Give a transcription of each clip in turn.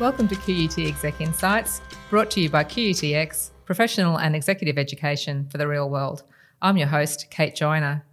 Welcome to QUT Exec Insights, brought to you by QUTX, professional and executive education for the real world. I'm your host, Kate Joyner.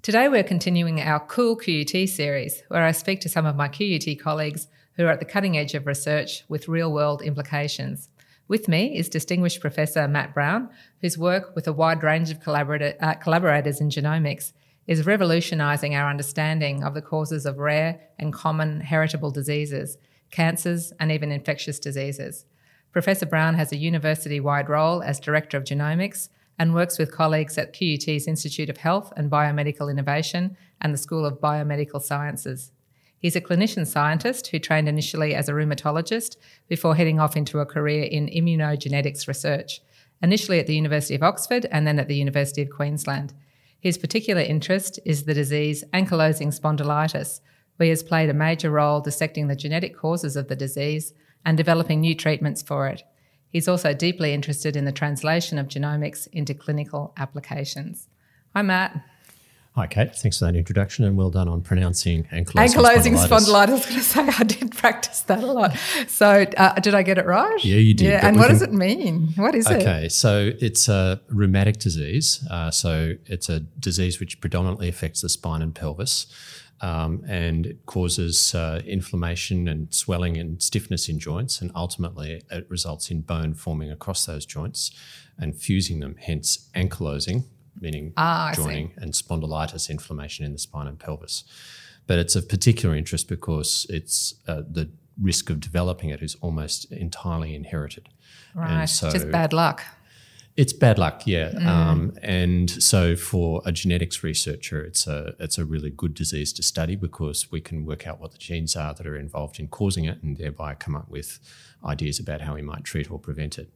Today we're continuing our Cool QUT series, where I speak to some of my QUT colleagues who are at the cutting edge of research with real world implications. With me is distinguished Professor Matt Brown, whose work with a wide range of uh, collaborators in genomics is revolutionising our understanding of the causes of rare and common heritable diseases cancers, and even infectious diseases. Professor Brown has a university wide role as Director of Genomics and works with colleagues at QUT's Institute of Health and Biomedical Innovation and the School of Biomedical Sciences. He's a clinician scientist who trained initially as a rheumatologist before heading off into a career in immunogenetics research, initially at the University of Oxford and then at the University of Queensland. His particular interest is the disease ankylosing spondylitis, he has played a major role dissecting the genetic causes of the disease and developing new treatments for it. He's also deeply interested in the translation of genomics into clinical applications. Hi, Matt. Hi, Kate. Thanks for that introduction and well done on pronouncing ankylosing, ankylosing spondylitis. I was going to say I did practice that a lot. So, uh, did I get it right? Yeah, you did. Yeah, and what can... does it mean? What is okay, it? Okay, so it's a rheumatic disease. Uh, so, it's a disease which predominantly affects the spine and pelvis um, and it causes uh, inflammation and swelling and stiffness in joints, and ultimately it results in bone forming across those joints and fusing them, hence ankylosing, meaning ah, joining, and spondylitis, inflammation in the spine and pelvis. But it's of particular interest because it's uh, the risk of developing it is almost entirely inherited. Right, so, just bad luck. It's bad luck, yeah. Mm. Um, and so for a genetics researcher, it's a it's a really good disease to study because we can work out what the genes are that are involved in causing it, and thereby come up with ideas about how we might treat or prevent it.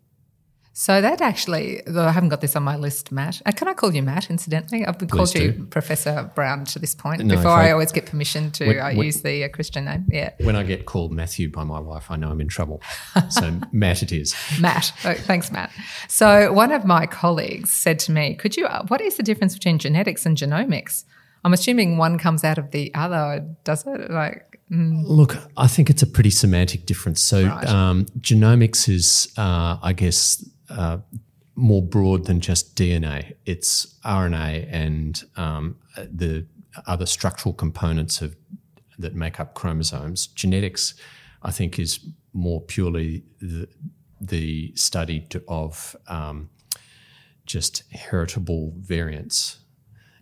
So that actually, though I haven't got this on my list, Matt. Uh, can I call you Matt? Incidentally, I've been called you Professor Brown to this point. No, Before I, I, always get permission to when, uh, when, use the uh, Christian name. Yeah. When I get called Matthew by my wife, I know I'm in trouble. So Matt, it is. Matt. Oh, thanks, Matt. So one of my colleagues said to me, "Could you? Uh, what is the difference between genetics and genomics?" I'm assuming one comes out of the other, does it? Like, mm. look, I think it's a pretty semantic difference. So, right. um, genomics is, uh, I guess, uh, more broad than just DNA. It's RNA and um, the other structural components of that make up chromosomes. Genetics, I think, is more purely the, the study to, of um, just heritable variants.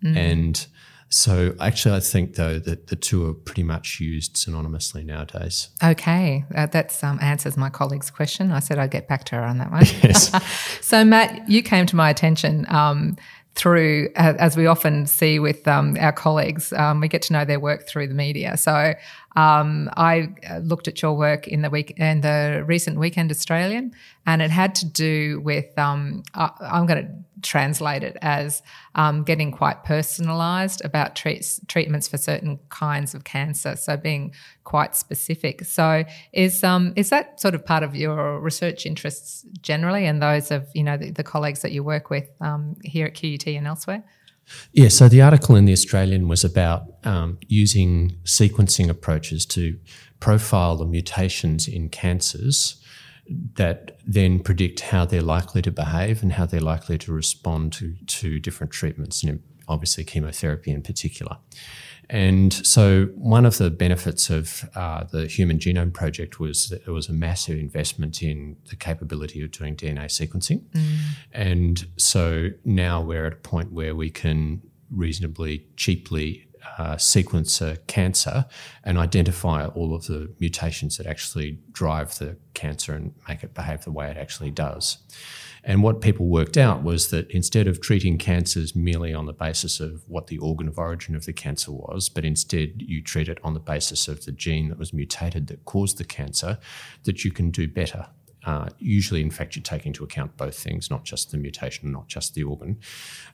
Mm. And so actually, I think though that the two are pretty much used synonymously nowadays. Okay, uh, that um, answers my colleague's question. I said I'd get back to her on that one. Yes. so Matt, you came to my attention. Um, through, as we often see with um, our colleagues, um, we get to know their work through the media. So um, I uh, looked at your work in the week in the recent Weekend Australian, and it had to do with um, I, am going to translate it as um, getting quite personalised about treats, treatments for certain kinds of cancer. So being quite specific. So is um, is that sort of part of your research interests generally, and those of you know the, the colleagues that you work with um, here at QUT and elsewhere? Yeah, so the article in The Australian was about um, using sequencing approaches to profile the mutations in cancers that then predict how they're likely to behave and how they're likely to respond to, to different treatments, and obviously chemotherapy in particular. And so, one of the benefits of uh, the Human Genome Project was that there was a massive investment in the capability of doing DNA sequencing. Mm. And so now we're at a point where we can reasonably cheaply uh, sequence a cancer and identify all of the mutations that actually drive the cancer and make it behave the way it actually does. And what people worked out was that instead of treating cancers merely on the basis of what the organ of origin of the cancer was, but instead you treat it on the basis of the gene that was mutated that caused the cancer, that you can do better. Uh, usually, in fact, you take into account both things, not just the mutation, not just the organ.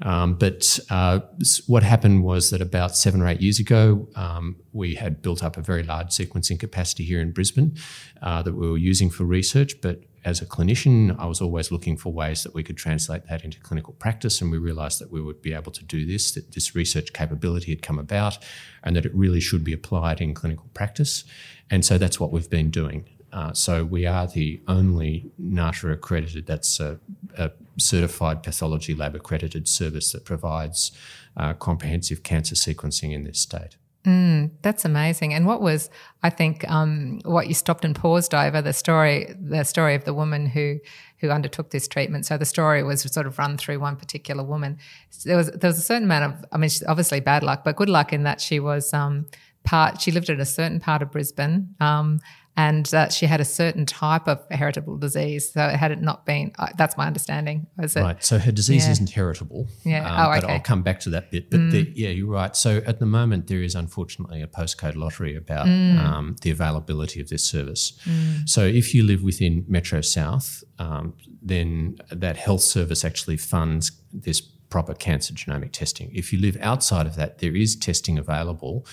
Um, but uh, what happened was that about seven or eight years ago, um, we had built up a very large sequencing capacity here in Brisbane uh, that we were using for research. But as a clinician, I was always looking for ways that we could translate that into clinical practice. And we realized that we would be able to do this, that this research capability had come about, and that it really should be applied in clinical practice. And so that's what we've been doing. Uh, so we are the only NATA accredited, that's a, a certified pathology lab accredited service that provides uh, comprehensive cancer sequencing in this state. Mm, that's amazing. And what was, I think, um, what you stopped and paused over the story, the story of the woman who who undertook this treatment. So the story was sort of run through one particular woman. There was there was a certain amount of, I mean, obviously bad luck, but good luck in that she was um, part. She lived in a certain part of Brisbane, um, and uh, she had a certain type of heritable disease. So had it not been, uh, that's my understanding. right. So her disease yeah. isn't heritable. Yeah. Um, oh, okay. But I'll come back to that bit. But mm. the, yeah, you're right. So at the moment, there is unfortunately a postcode lottery about mm. um, the availability of this service. Mm. So if you live within Metro South, um, then that health service actually funds this proper cancer genomic testing. If you live outside of that, there is testing available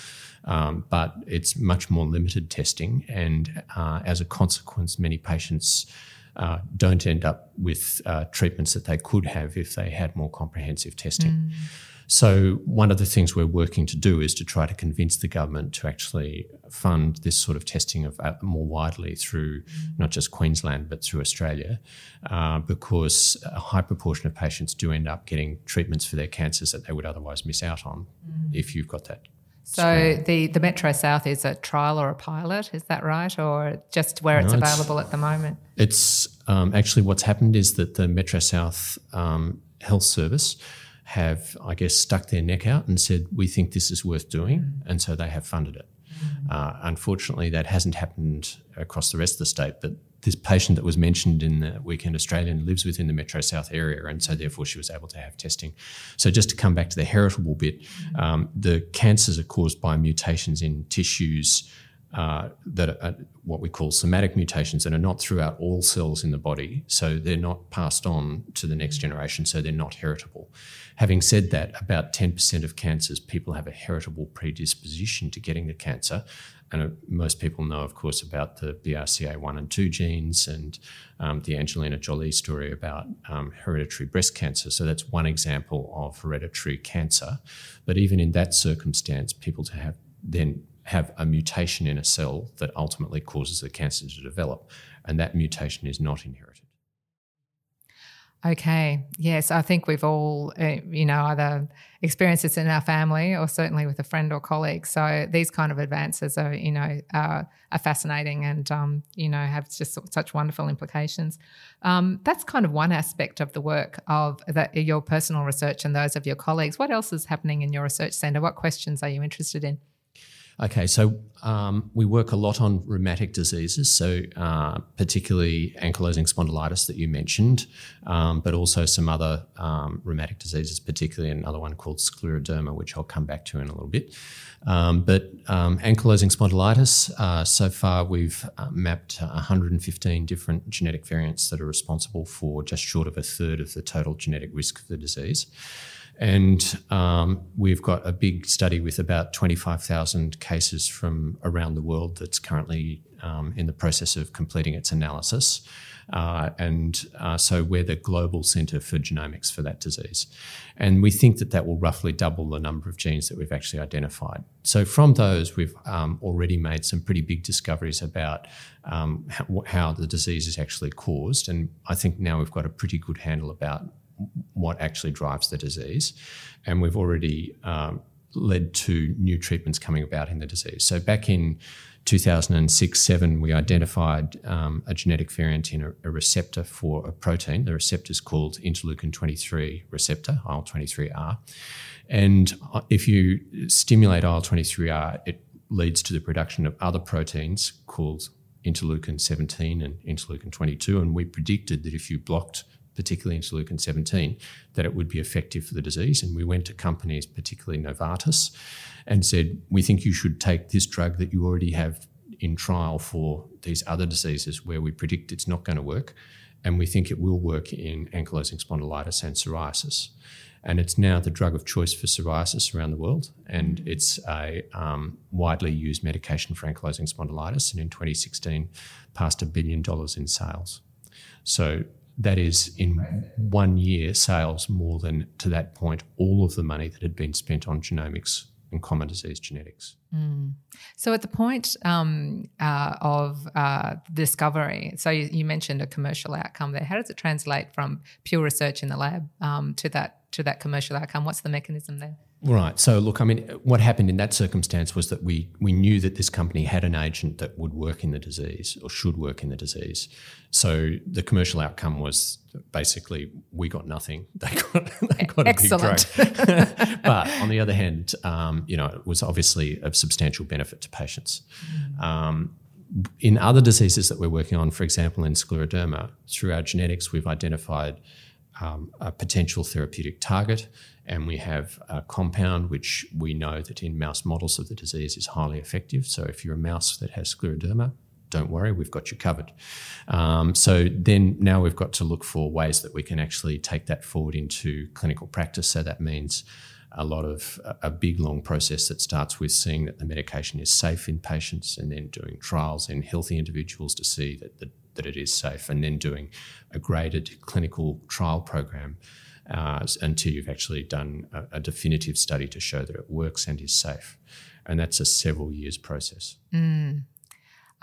um, but it's much more limited testing, and uh, as a consequence, many patients uh, don't end up with uh, treatments that they could have if they had more comprehensive testing. Mm. So, one of the things we're working to do is to try to convince the government to actually fund this sort of testing of uh, more widely through mm. not just Queensland but through Australia, uh, because a high proportion of patients do end up getting treatments for their cancers that they would otherwise miss out on mm. if you've got that so the, the Metro South is a trial or a pilot, is that right? Or just where no, it's available at the moment? It's um, actually what's happened is that the Metro South um, Health Service have, I guess, stuck their neck out and said, we think this is worth doing. Mm. And so they have funded it. Mm. Uh, unfortunately, that hasn't happened across the rest of the state, but this patient that was mentioned in the Weekend Australian lives within the Metro South area, and so therefore she was able to have testing. So just to come back to the heritable bit, um, the cancers are caused by mutations in tissues uh, that are what we call somatic mutations that are not throughout all cells in the body, so they're not passed on to the next generation, so they're not heritable. Having said that, about 10% of cancers, people have a heritable predisposition to getting the cancer, and uh, most people know, of course, about the BRCA1 and 2 genes and um, the Angelina Jolie story about um, hereditary breast cancer. So that's one example of hereditary cancer. But even in that circumstance, people to have then have a mutation in a cell that ultimately causes the cancer to develop, and that mutation is not inherited. Okay. Yes, I think we've all, uh, you know, either experienced this in our family or certainly with a friend or colleague. So these kind of advances are, you know, are, are fascinating and, um, you know, have just such wonderful implications. Um, that's kind of one aspect of the work of that, your personal research and those of your colleagues. What else is happening in your research centre? What questions are you interested in? Okay, so um, we work a lot on rheumatic diseases, so uh, particularly ankylosing spondylitis that you mentioned, um, but also some other um, rheumatic diseases, particularly another one called scleroderma, which I'll come back to in a little bit. Um, but um, ankylosing spondylitis, uh, so far we've uh, mapped 115 different genetic variants that are responsible for just short of a third of the total genetic risk of the disease. And um, we've got a big study with about 25,000 cases from around the world that's currently um, in the process of completing its analysis. Uh, and uh, so we're the global centre for genomics for that disease. And we think that that will roughly double the number of genes that we've actually identified. So from those, we've um, already made some pretty big discoveries about um, how, how the disease is actually caused. And I think now we've got a pretty good handle about what actually drives the disease. And we've already um, led to new treatments coming about in the disease. So back in 2006 7, we identified um, a genetic variant in a, a, receptor for a protein. The receptor is called interleukin 23 receptor, IL 23R. And uh, if you stimulate IL 23R, it leads to the production of other proteins called interleukin 17 and interleukin 22. And we predicted that if you blocked particularly interleukin 17, that it would be effective for the disease. And we went to companies, particularly Novartis, and said, We think you should take this drug that you already have in trial for these other diseases where we predict it's not going to work. And we think it will work in ankylosing spondylitis and psoriasis. And it's now the drug of choice for psoriasis around the world. And it's a um, widely used medication for ankylosing spondylitis. And in 2016, passed a billion dollars in sales. So that is in one year sales more than to that point all of the money that had been spent on genomics and common disease genetics. Mm. So, at the point um, uh, of uh, discovery, so you, you, mentioned a commercial outcome there. How does it translate from pure research in the lab um, to that to that commercial outcome? What's the mechanism there? Right. So, look, I mean, what happened in that circumstance was that we, we knew that this company had an agent that would work in the disease or should work in the disease. So, the commercial outcome was basically we got nothing. They got, they got Excellent. a big drug. but on the other hand, um, you know, it was obviously of substantial benefit to patients. Um, in other diseases that we're working on, for example, in scleroderma, through our genetics, we've identified um, a potential therapeutic target, and we have a compound which we know that in mouse models of the disease is highly effective. So if you're a mouse that has scleroderma, don't worry, we've got you covered. Um, so then now we've got to look for ways that we can actually take that forward into clinical practice. So that means a lot of a big long process that starts with seeing that the medication is safe in patients and then doing trials in healthy individuals to see that the that it is safe, and then doing a graded clinical trial program uh, until you've actually done a, a, definitive study to show that it works and is safe. And that's a several years process. Mm.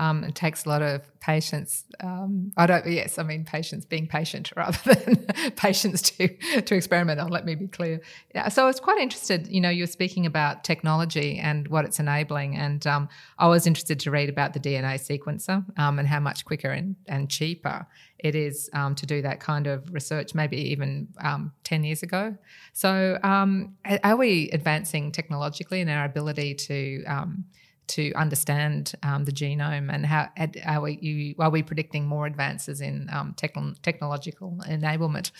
Um, it takes a lot of patience. Um, I don't. Yes, I mean patience, being patient rather than patience to to experiment on. Let me be clear. Yeah, so I was quite interested. You know, you're speaking about technology and what it's enabling, and um, I was interested to read about the DNA sequencer um, and how much quicker and, and cheaper it is um, to do that kind of research. Maybe even um, ten years ago. So, are we advancing technologically in our ability to to understand um, the genome and how are we, you, are we predicting more advances in um, technological enablement?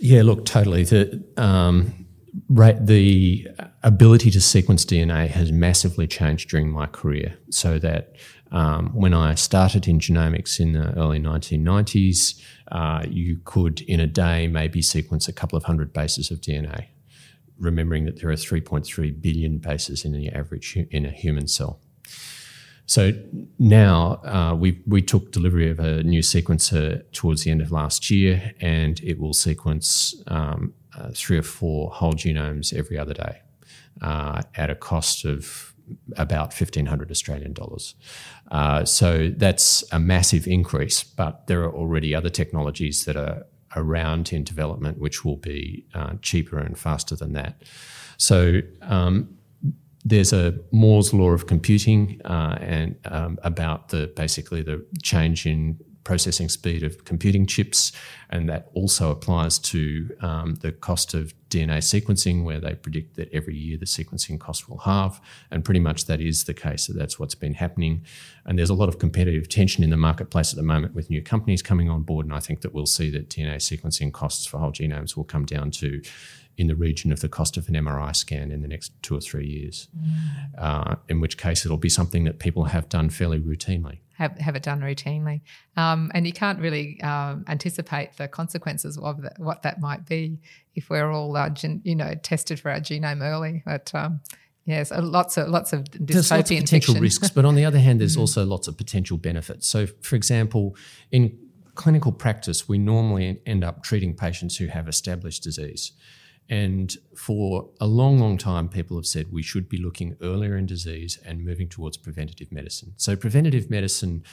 Yeah, look, totally. The, um, right, the ability to sequence DNA has massively changed during my career. So that um, when I started in genomics in the early 1990s, uh, you could in a day maybe sequence a couple of hundred bases of DNA remembering that there are 3.3 billion bases in the average in a human cell. So now uh, we we took delivery of a new sequencer towards the end of last year, and it will sequence um, uh, three or four whole genomes every other day uh, at a cost of about fifteen hundred Australian dollars. Uh, so that's a massive increase, but there are already other technologies that are around in development which will be uh, cheaper and faster than that. So um, there's a Moore's law of computing uh, and um, about the basically the change in processing speed of computing chips, and that also applies to um, the cost of DNA sequencing, where they predict that every year the sequencing cost will halve, and pretty much that is the case. So that's what's been happening, and there's a lot of competitive tension in the marketplace at the moment with new companies coming on board, and I think that we'll see that DNA sequencing costs for whole genomes will come down to in the region of the cost of an MRI scan in the next two or three years. Mm. Uh, in which case, it'll be something that people have done fairly routinely. Have, have it done routinely, um, and you can't really um, anticipate the consequences of that, what that might be if we're all, uh, gen, you know, tested for our genome early. But um, Yes, lots of lots of dystopian there's lots of potential fiction. risks, but on the other hand, there's mm. also lots of potential benefits. So, for example, in clinical practice, we normally end up treating patients who have established disease. And for a long, long time, people have said we should be looking earlier in disease and moving towards preventative medicine. So, preventative medicine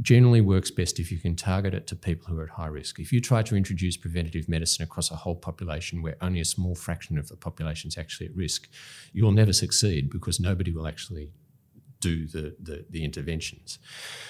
generally works best if you can target it to people who are at high risk. If you try to introduce preventative medicine across a whole population where only a small fraction of the population is actually at risk, you'll never succeed because nobody will actually do the, the, the interventions.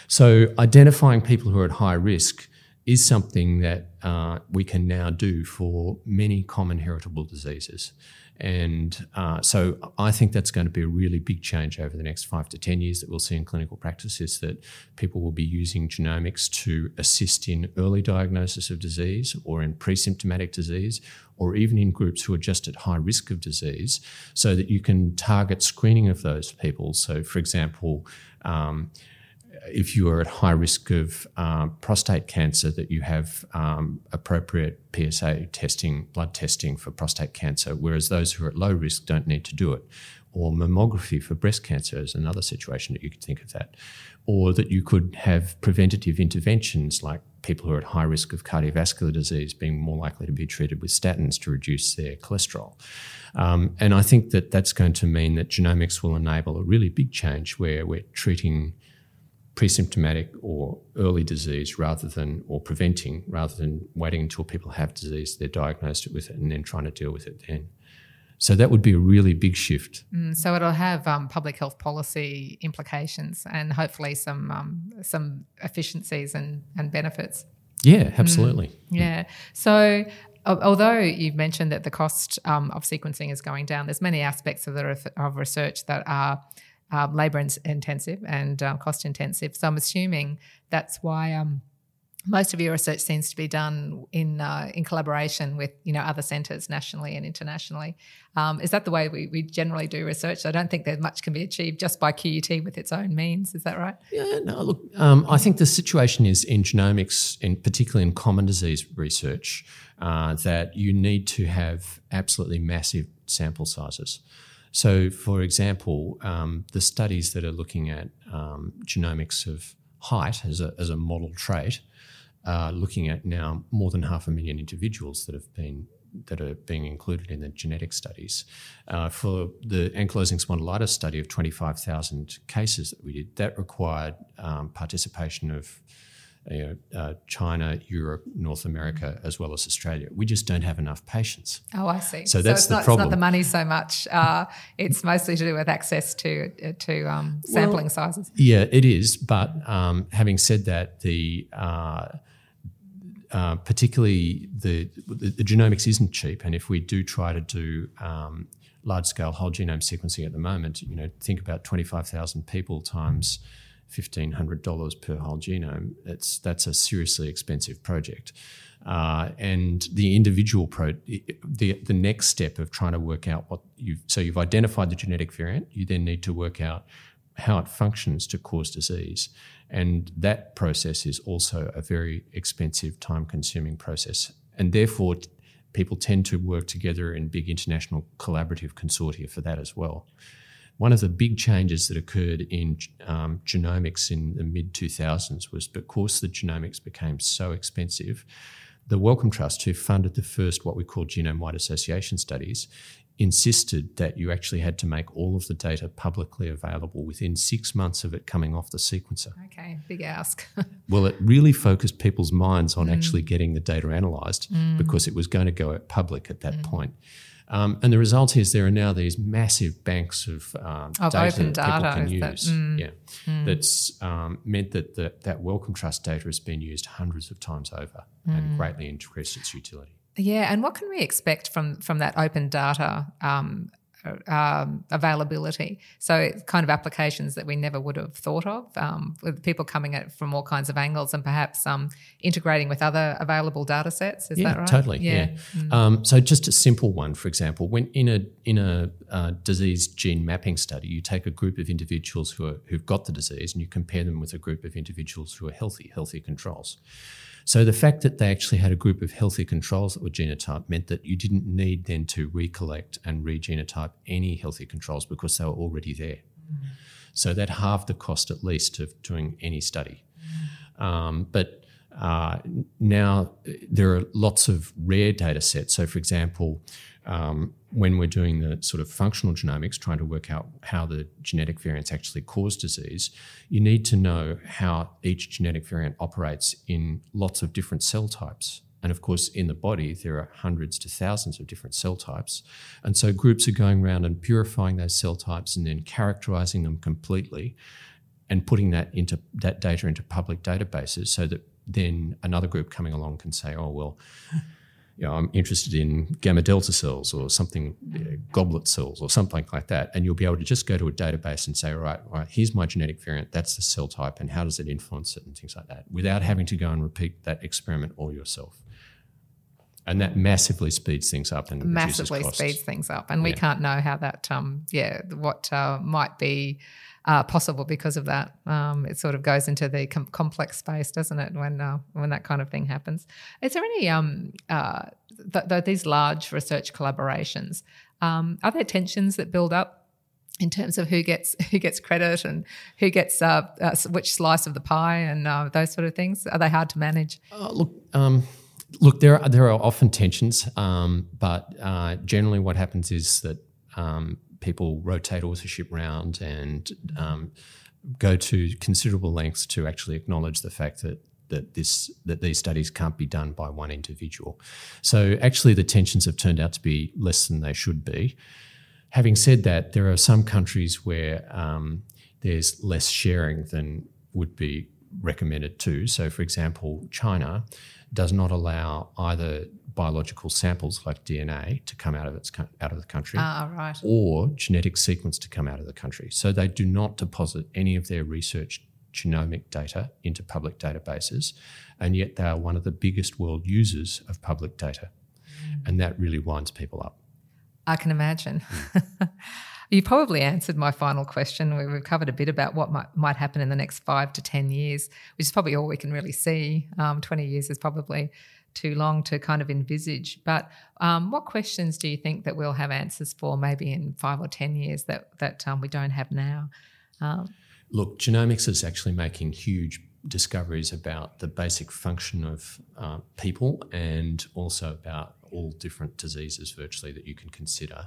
So, identifying people who are at high risk is something that uh, we can now do for many common heritable diseases. And uh, so I think that's going to be a really big change over the next five to 10 years that we'll see in clinical practice is that people will be using genomics to assist in early diagnosis of disease or in pre-symptomatic disease or even in groups who are just at high risk of disease so that you can target screening of those people. So, for example, um, if you are at high risk of uh, prostate cancer, that you have um, appropriate PSA testing, blood testing for prostate cancer, whereas those who are at low risk don't need to do it. Or mammography for breast cancer is another situation that you could think of that. Or that you could have preventative interventions like people who are at high risk of cardiovascular disease being more likely to be treated with statins to reduce their cholesterol. Um, and I think that that's going to mean that genomics will enable a really big change where we're treating pre-symptomatic or early disease rather than or preventing rather than waiting until people have disease they're diagnosed with it and then trying to deal with it then. So that would be a really big shift. Mm, so it'll have um, public health policy implications and hopefully some um, some efficiencies and, and benefits. Yeah absolutely. Mm, yeah. So although you've mentioned that the cost um, of sequencing is going down, there's many aspects of the of research that are um, labour intensive and um, cost intensive. So I'm assuming that's why um, most of your research seems to be done in uh, in collaboration with you know other centres nationally and internationally. Um, is that the way we, we generally do research? I don't think that much can be achieved just by QUT with its own means. Is that right? Yeah, no. Look, um, I think the situation is in genomics, in particularly in common disease research, uh, that you need to have absolutely massive sample sizes. So, for example, um, the studies that are looking at um, genomics of height as a, as a model trait are looking at now more than half a million individuals that have been that are being included in the genetic studies. Uh, for the ankylosing spondylitis study of 25,000 cases that we did, that required um, participation of you know, uh, China, Europe, North America, as well as Australia. We just don't have enough patients. Oh, I see. So, so that's the not, problem. It's not the money so much. Uh, it's mostly to do with access to uh, to um, sampling well, sizes. Yeah, it is. But um, having said that, the uh, uh, particularly the, the, the genomics isn't cheap, and if we do try to do um, large scale whole genome sequencing at the moment, you know, think about twenty five thousand people times. Mm $1,500 per whole genome, it's, that's a seriously expensive project. Uh, and the individual pro, the, the next step of trying to work out what you've, so you've identified the genetic variant, you then need to work out how it functions to cause disease. And that process is also a very expensive, time consuming process. And therefore, people tend to work together in big international collaborative consortia for that as well. One of the big changes that occurred in um, genomics in the mid 2000s was because the genomics became so expensive, the Wellcome Trust, who funded the first what we call genome wide association studies, insisted that you actually had to make all of the data publicly available within six months of it coming off the sequencer. Okay, big ask. well, it really focused people's minds on mm. actually getting the data analysed mm. because it was going to go public at that mm. point. Um, and the result is there are now these massive banks of, um, of data open that data people can use. That, mm, yeah, mm. that's um, meant that the, that Wellcome Trust data has been used hundreds of times over mm. and greatly increased its utility. Yeah, and what can we expect from from that open data um, um, availability. So kind of applications that we never would have thought of, um, with people coming at it from all kinds of angles and perhaps um, integrating with other available data sets. Is yeah, that right? Totally. Yeah. yeah. Mm. Um, so just a simple one, for example, when in a in a uh, disease gene mapping study, you take a group of individuals who are, who've got the disease and you compare them with a group of individuals who are healthy, healthy controls. So the fact that they actually had a group of healthy controls that were genotyped meant that you didn't need then to recollect and regenotype any healthy controls because they were already there. Mm-hmm. So that halved the cost at least of doing any study. Mm-hmm. Um, but uh, now there are lots of rare data sets. So, for example, um, when we're doing the sort of functional genomics, trying to work out how the genetic variants actually cause disease, you need to know how each genetic variant operates in lots of different cell types. And of course, in the body, there are hundreds to thousands of different cell types. And so groups are going around and purifying those cell types and then characterizing them completely and putting that into that data into public databases so that then another group coming along can say, oh, well, you know, I'm interested in gamma delta cells or something, goblet cells or something like that. And you'll be able to just go to a database and say, all right, all right, here's my genetic variant, that's the cell type, and how does it influence it, and things like that, without having to go and repeat that experiment all yourself. And that massively speeds things up and massively speeds things up. And we can't know how that, um, yeah, what uh, might be uh, possible because of that. Um, it sort of goes into the com- complex space, doesn't it? When uh, when that kind of thing happens. Is there any um, uh, th- th- these large research collaborations? Um, are there tensions that build up in terms of who gets who gets credit and who gets uh, uh, which slice of the pie and uh, those sort of things? Are they hard to manage? Uh, look, um, look, there are, there are often tensions, um, but uh, generally what happens is that um, people rotate authorship round and um, go to considerable lengths to actually acknowledge the fact that that this that these studies can't be done by one individual. So actually, the tensions have turned out to be less than they should be. Having said that, there are some countries where um, there's less sharing than would be recommended too. So, for example, China does not allow either biological samples like DNA to come out of its out of the country, ah, right. or genetic sequence to come out of the country. So they do not deposit any of their research genomic data into public databases, and yet they are one of the biggest world users of public data, mm. and that really winds people up. I can imagine. you probably answered my final question. We've covered a bit about what might, might happen in the next five to 10 years, which is probably all we can really see. Um, 20 years is probably too long to kind of envisage. But um, what questions do you think that we'll have answers for maybe in five or 10 years that, that um, we don't have now? Um, Look, genomics is actually making huge discoveries about the basic function of uh, people and also about all different diseases virtually that you can consider.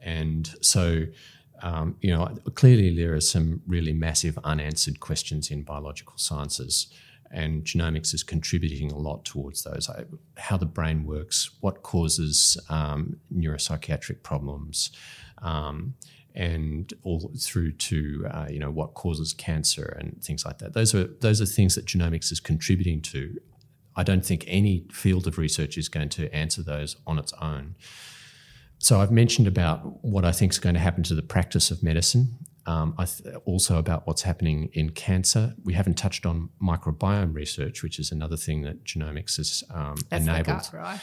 And so, um, you know, clearly there are some really massive unanswered questions in biological sciences, and genomics is contributing a lot towards those. How the brain works, what causes um, neuropsychiatric problems. Um, and all through to uh, you know what causes cancer and things like that. Those are those are things that genomics is contributing to. I don't think any field of research is going to answer those on its own. So I've mentioned about what I think is going to happen to the practice of medicine. Um, th- also about what's happening in cancer. We haven't touched on microbiome research, which is another thing that genomics has um, enabled. Gut, right?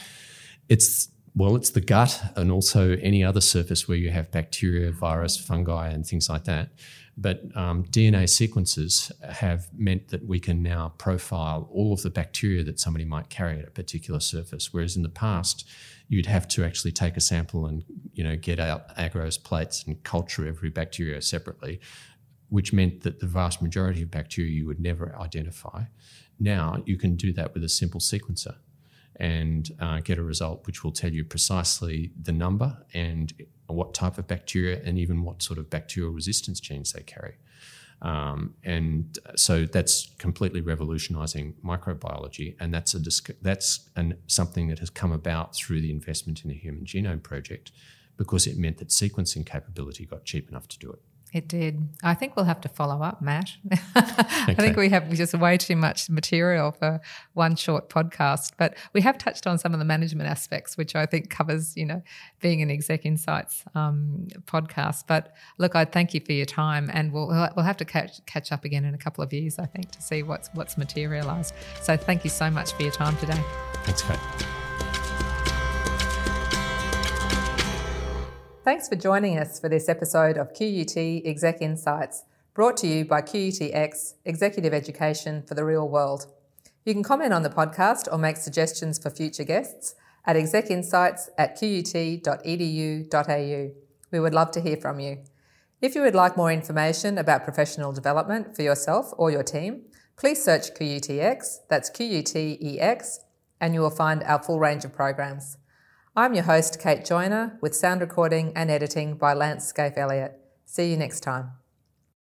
It's well, it's the gut and also any other surface where you have bacteria, virus, fungi, and things like that. But um, DNA sequences have meant that we can now profile all of the bacteria that somebody might carry at a particular surface. Whereas in the past, you'd have to actually take a sample and you know get out agarose plates and culture every bacteria separately, which meant that the vast majority of bacteria you would never identify. Now you can do that with a simple sequencer and uh, get a result which will tell you precisely the number and what type of bacteria and even what sort of bacterial resistance genes they carry. Um, and so that's completely revolutionizing microbiology, and that's a that's an, something that has come about through the investment in the Human Genome Project because it meant that sequencing capability got cheap enough to do it. It did. I think we'll have to follow up, Matt. I think we have just way too much material for one short podcast. But we have touched on some of the management aspects, which I think covers, you know, being an Exec Insights um, podcast. But look, I thank you for your time, and we'll we'll have to catch catch up again in a couple of years, I think, to see what's what's materialised. So thank you so much for your time today. Thanks, Kate. Thanks for joining us for this episode of QUT Exec Insights, brought to you by QUTX Executive Education for the Real World. You can comment on the podcast or make suggestions for future guests at execinsights at qut.edu.au. We would love to hear from you. If you would like more information about professional development for yourself or your team, please search QUTX, that's QUTEX, and you will find our full range of programs. I'm your host, Kate Joyner, with sound recording and editing by Lance Scaife Elliott. See you next time.